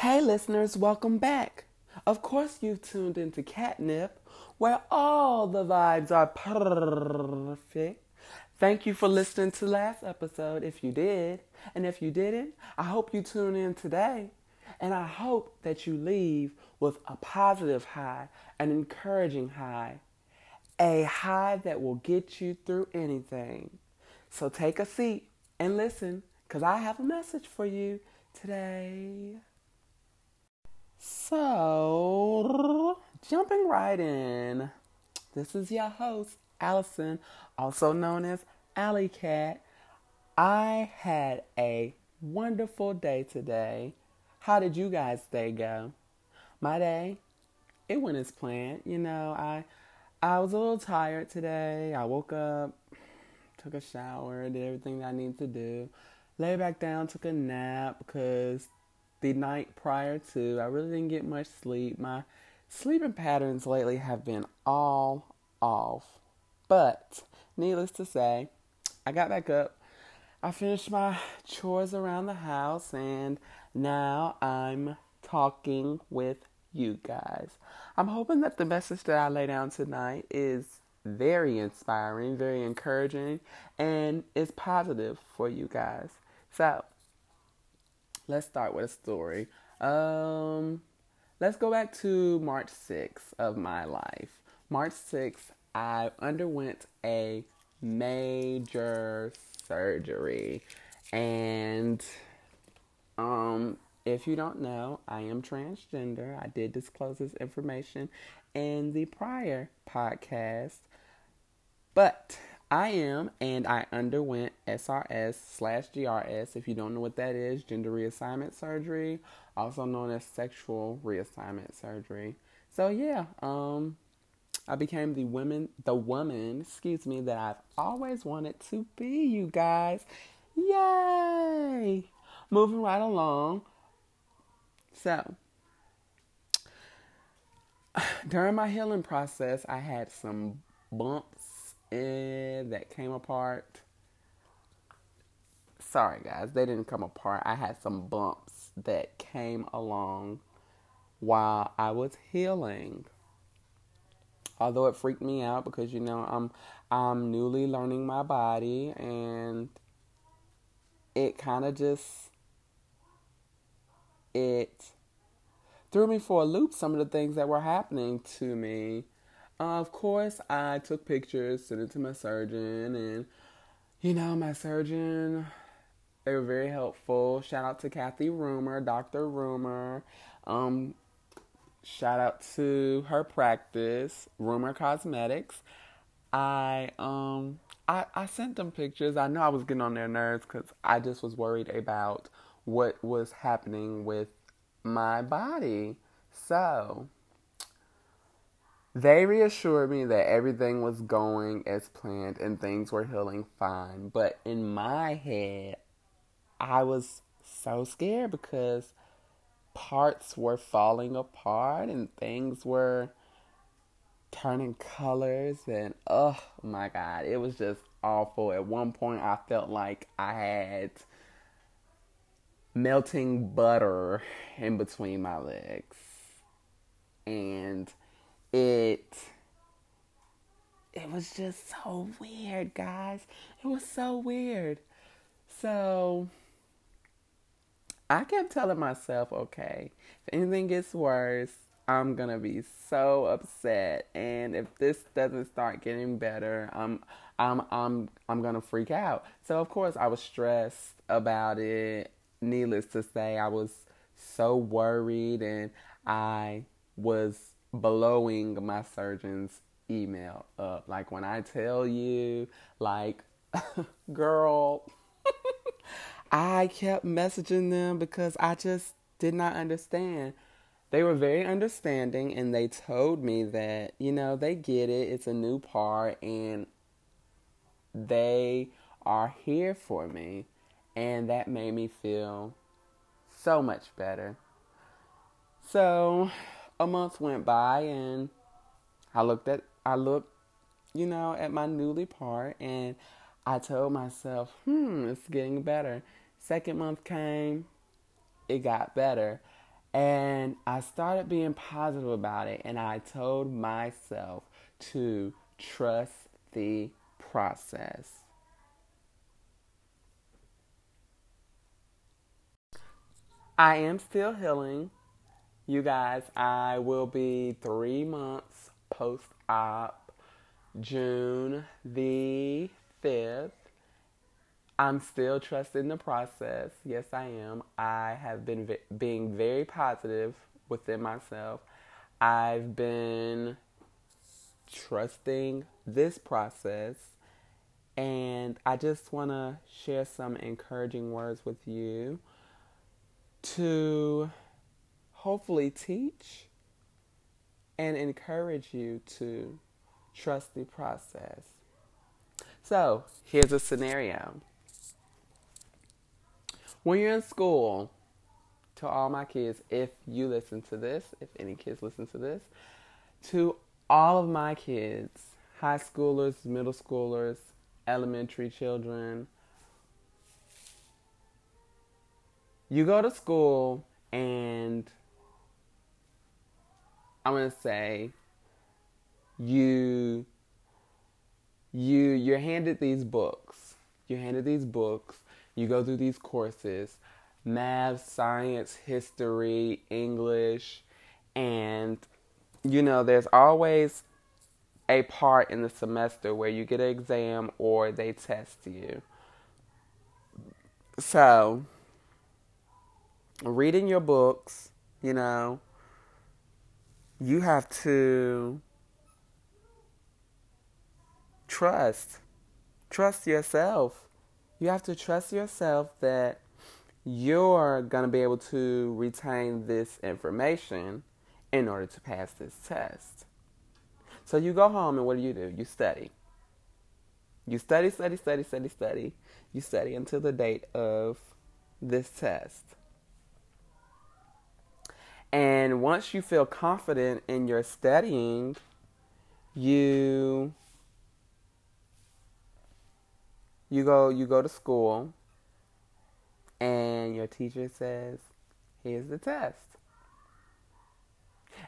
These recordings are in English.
Hey, listeners, welcome back. Of course, you've tuned into Catnip, where all the vibes are perfect. Thank you for listening to last episode if you did. And if you didn't, I hope you tune in today. And I hope that you leave with a positive high, an encouraging high, a high that will get you through anything. So take a seat and listen, because I have a message for you today. So, jumping right in, this is your host, Allison, also known as Alley Cat. I had a wonderful day today. How did you guys' day go? My day, it went as planned. You know, I I was a little tired today. I woke up, took a shower, did everything that I needed to do, lay back down, took a nap because the night prior to, I really didn't get much sleep. My sleeping patterns lately have been all off. But needless to say, I got back up. I finished my chores around the house and now I'm talking with you guys. I'm hoping that the message that I lay down tonight is very inspiring, very encouraging, and is positive for you guys. So, let's start with a story. Um, let's go back to March 6th of my life. March 6th, I underwent a major surgery. And um, if you don't know, I am transgender. I did disclose this information in the prior podcast. But I am, and I underwent SRS slash GRS. If you don't know what that is, gender reassignment surgery, also known as sexual reassignment surgery. So yeah, um, I became the woman, the woman, excuse me, that I've always wanted to be. You guys, yay! Moving right along. So during my healing process, I had some bumps eh, that came apart. Sorry, guys, they didn't come apart. I had some bumps that came along while I was healing. Although it freaked me out because you know I'm I'm newly learning my body and it kind of just it threw me for a loop some of the things that were happening to me of course, I took pictures, sent it to my surgeon, and you know, my surgeon, they were very helpful. Shout out to Kathy Rumer, Dr. Rumer. Um, shout out to her practice, Rumer Cosmetics. I um I, I sent them pictures. I know I was getting on their nerves because I just was worried about what was happening with my body. So they reassured me that everything was going as planned and things were healing fine. But in my head, I was so scared because parts were falling apart and things were turning colors and oh my god, it was just awful. At one point I felt like I had melting butter in between my legs. And it it was just so weird, guys. It was so weird. So I kept telling myself, okay, if anything gets worse, I'm gonna be so upset, and if this doesn't start getting better, I'm I'm I'm I'm gonna freak out. So of course I was stressed about it. Needless to say, I was so worried, and I was blowing my surgeon's email up. Like when I tell you, like, girl, I kept messaging them because I just did not understand. They were very understanding and they told me that, you know, they get it. It's a new part and they are here for me. And that made me feel so much better. So, a month went by and I looked at I looked, you know, at my newly part and I told myself, hmm, it's getting better. Second month came, it got better. And I started being positive about it, and I told myself to trust the process. I am still healing. You guys, I will be three months post op June the 5th. I'm still trusting the process. Yes, I am. I have been v- being very positive within myself. I've been trusting this process. And I just want to share some encouraging words with you to hopefully teach and encourage you to trust the process. So, here's a scenario. When you're in school, to all my kids, if you listen to this, if any kids listen to this, to all of my kids, high schoolers, middle schoolers, elementary children, you go to school and I'm to say you you you're handed these books. You're handed these books. You go through these courses, math, science, history, English, and you know, there's always a part in the semester where you get an exam or they test you. So, reading your books, you know, you have to trust. Trust yourself. You have to trust yourself that you're going to be able to retain this information in order to pass this test. So you go home and what do you do? You study. You study, study, study, study, study. You study until the date of this test. And once you feel confident in your studying, you you go you go to school and your teacher says, "Here's the test."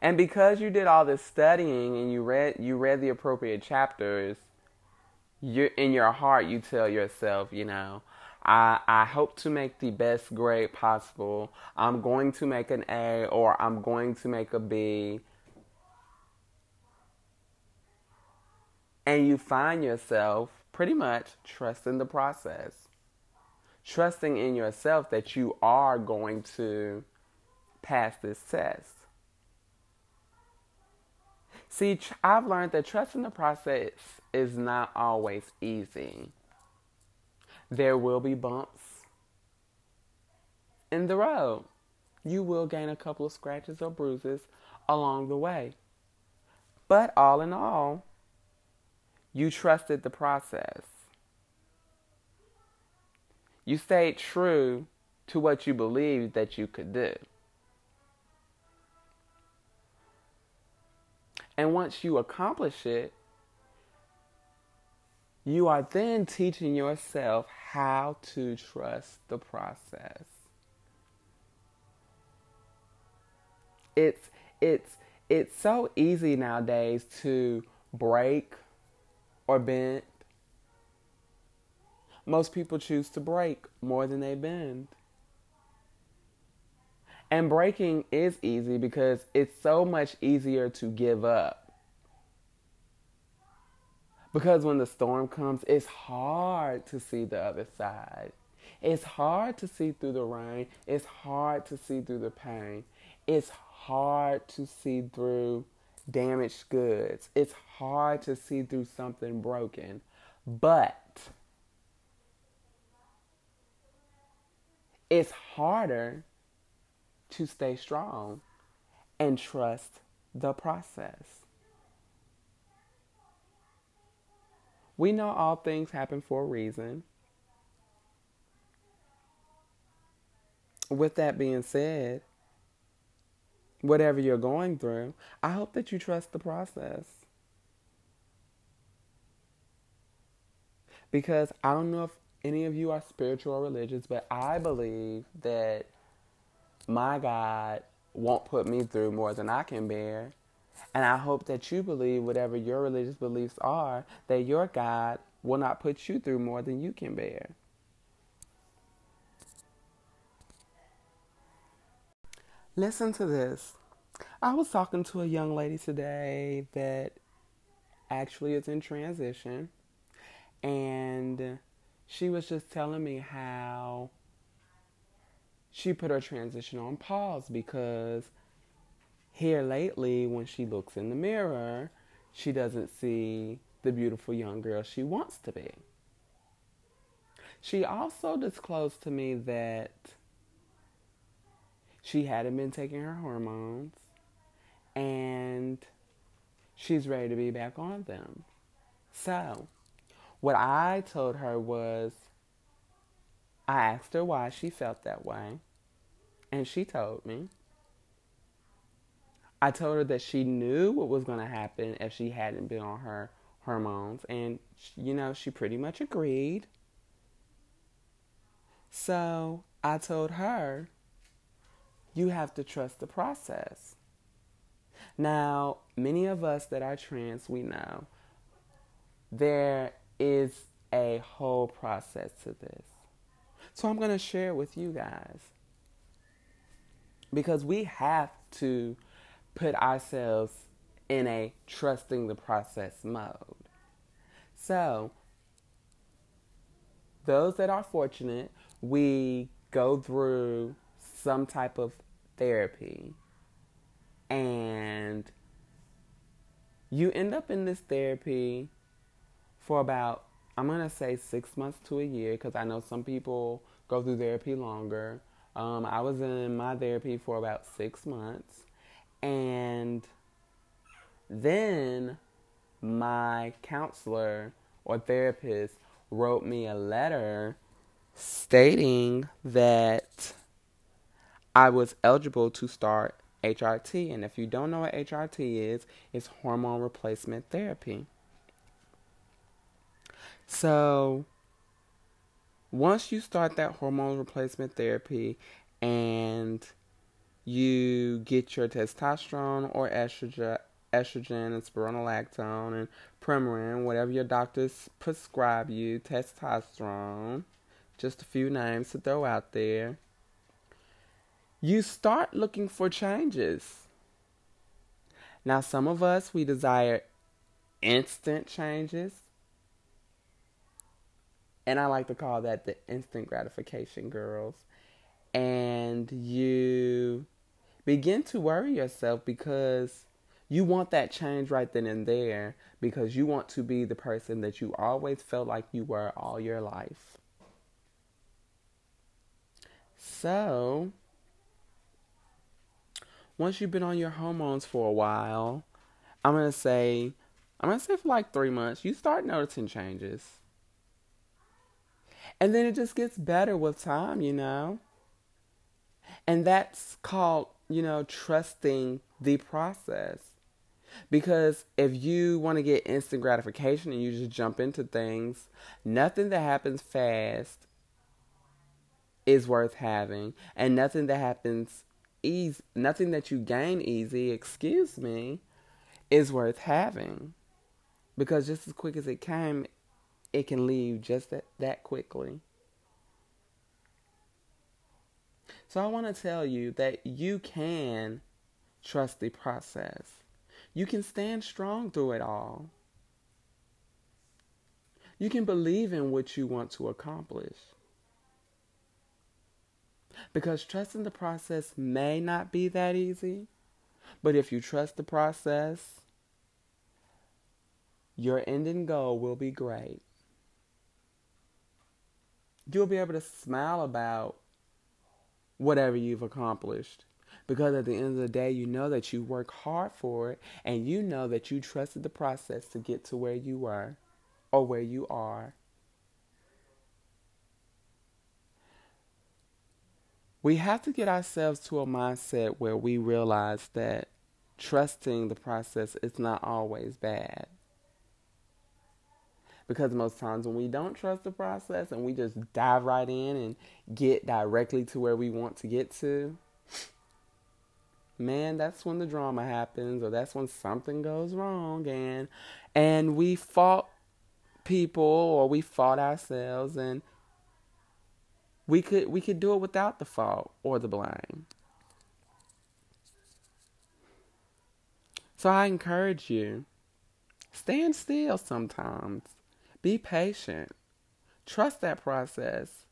And because you did all this studying and you read you read the appropriate chapters, you in your heart you tell yourself, you know, I I hope to make the best grade possible. I'm going to make an A or I'm going to make a B. And you find yourself pretty much trusting the process. Trusting in yourself that you are going to pass this test. See, I've learned that trusting the process is not always easy. There will be bumps in the road. You will gain a couple of scratches or bruises along the way. But all in all, you trusted the process. You stayed true to what you believed that you could do. And once you accomplish it, you are then teaching yourself how to trust the process. It's it's it's so easy nowadays to break or bend. Most people choose to break more than they bend. And breaking is easy because it's so much easier to give up. Because when the storm comes, it's hard to see the other side. It's hard to see through the rain. It's hard to see through the pain. It's hard to see through damaged goods. It's hard to see through something broken. But it's harder to stay strong and trust the process. We know all things happen for a reason. With that being said, whatever you're going through, I hope that you trust the process. Because I don't know if any of you are spiritual or religious, but I believe that my God won't put me through more than I can bear. And I hope that you believe whatever your religious beliefs are, that your God will not put you through more than you can bear. Listen to this. I was talking to a young lady today that actually is in transition, and she was just telling me how she put her transition on pause because here lately, when she looks in the mirror, she doesn't see the beautiful young girl she wants to be. She also disclosed to me that she hadn't been taking her hormones and she's ready to be back on them. So, what I told her was I asked her why she felt that way, and she told me. I told her that she knew what was going to happen if she hadn't been on her hormones, and you know, she pretty much agreed. So I told her, you have to trust the process. Now, many of us that are trans, we know there is a whole process to this. So I'm going to share with you guys because we have to put ourselves in a trusting the process mode. So, those that are fortunate, we go through some type of therapy and you end up in this therapy for about I'm gonna say six months to a year because I know some people go through therapy longer. Um, I was in my therapy for about six months, and then my counselor or therapist wrote me a letter stating that I was eligible to start HRT. And if you don't know what HRT is, it's hormone replacement therapy. So, once you start that hormone replacement therapy and you get your testosterone or estrogen, estrogen and spironolactone and Premarin, whatever your doctors prescribe you, testosterone, just a few names to throw out there. You start looking for changes. Now, some of us, we desire instant changes. And I like to call that the instant gratification girls. And you begin to worry yourself because you want that change right then and there because you want to be the person that you always felt like you were all your life. So, once you've been on your hormones for a while, I'm going to say, I'm going to say for like three months, you start noticing changes. And then it just gets better with time, you know? And that's called you know, trusting the process. Because if you want to get instant gratification and you just jump into things, nothing that happens fast is worth having. And nothing that happens easy, nothing that you gain easy, excuse me, is worth having. Because just as quick as it came, it can leave just that, that quickly. So I want to tell you that you can trust the process. You can stand strong through it all. You can believe in what you want to accomplish. Because trusting the process may not be that easy, but if you trust the process, your ending goal will be great. You'll be able to smile about whatever you've accomplished. Because at the end of the day, you know that you work hard for it and you know that you trusted the process to get to where you were or where you are. We have to get ourselves to a mindset where we realize that trusting the process is not always bad. Because most times when we don't trust the process and we just dive right in and get directly to where we want to get to, man, that's when the drama happens or that's when something goes wrong and and we fought people or we fought ourselves and we could we could do it without the fault or the blame. So I encourage you stand still sometimes. Be patient. Trust that process.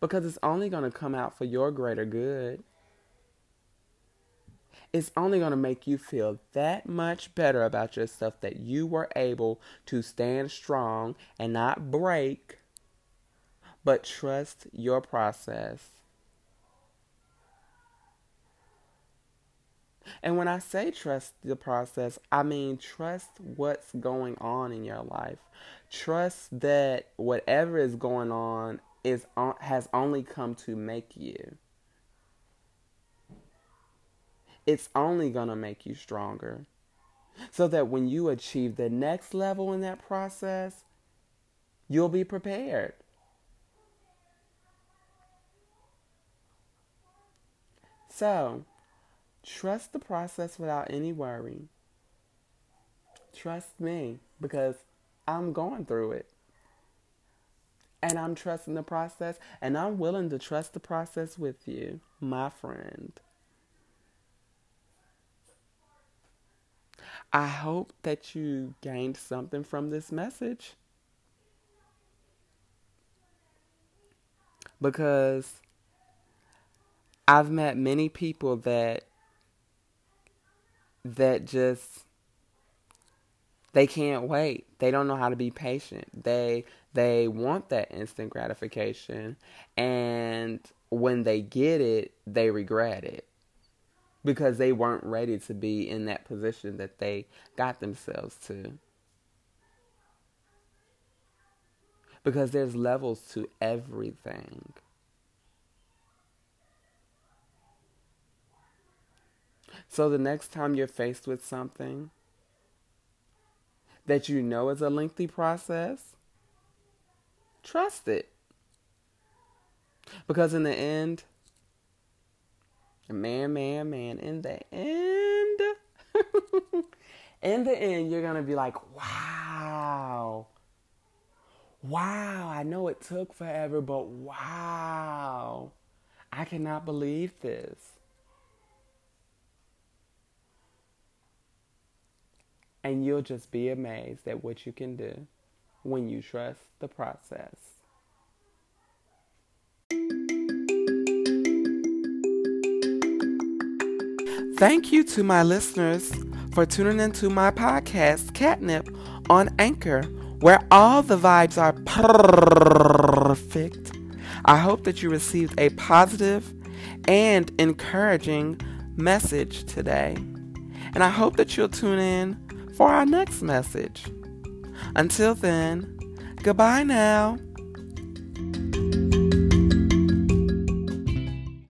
Because it's only going to come out for your greater good. It's only going to make you feel that much better about yourself that you were able to stand strong and not break, but trust your process. And when I say trust the process, I mean trust what's going on in your life. Trust that whatever is going on is uh, has only come to make you. It's only going to make you stronger. So that when you achieve the next level in that process, you'll be prepared. So, Trust the process without any worry. Trust me because I'm going through it. And I'm trusting the process, and I'm willing to trust the process with you, my friend. I hope that you gained something from this message. Because I've met many people that that just they can't wait. They don't know how to be patient. They they want that instant gratification and when they get it, they regret it because they weren't ready to be in that position that they got themselves to. Because there's levels to everything. So the next time you're faced with something that you know is a lengthy process, trust it. Because in the end, man, man, man, in the end, in the end, you're going to be like, wow. Wow, I know it took forever, but wow. I cannot believe this. And you'll just be amazed at what you can do when you trust the process. Thank you to my listeners for tuning into my podcast, Catnip, on Anchor, where all the vibes are perfect. I hope that you received a positive and encouraging message today. And I hope that you'll tune in for our next message. Until then, goodbye now.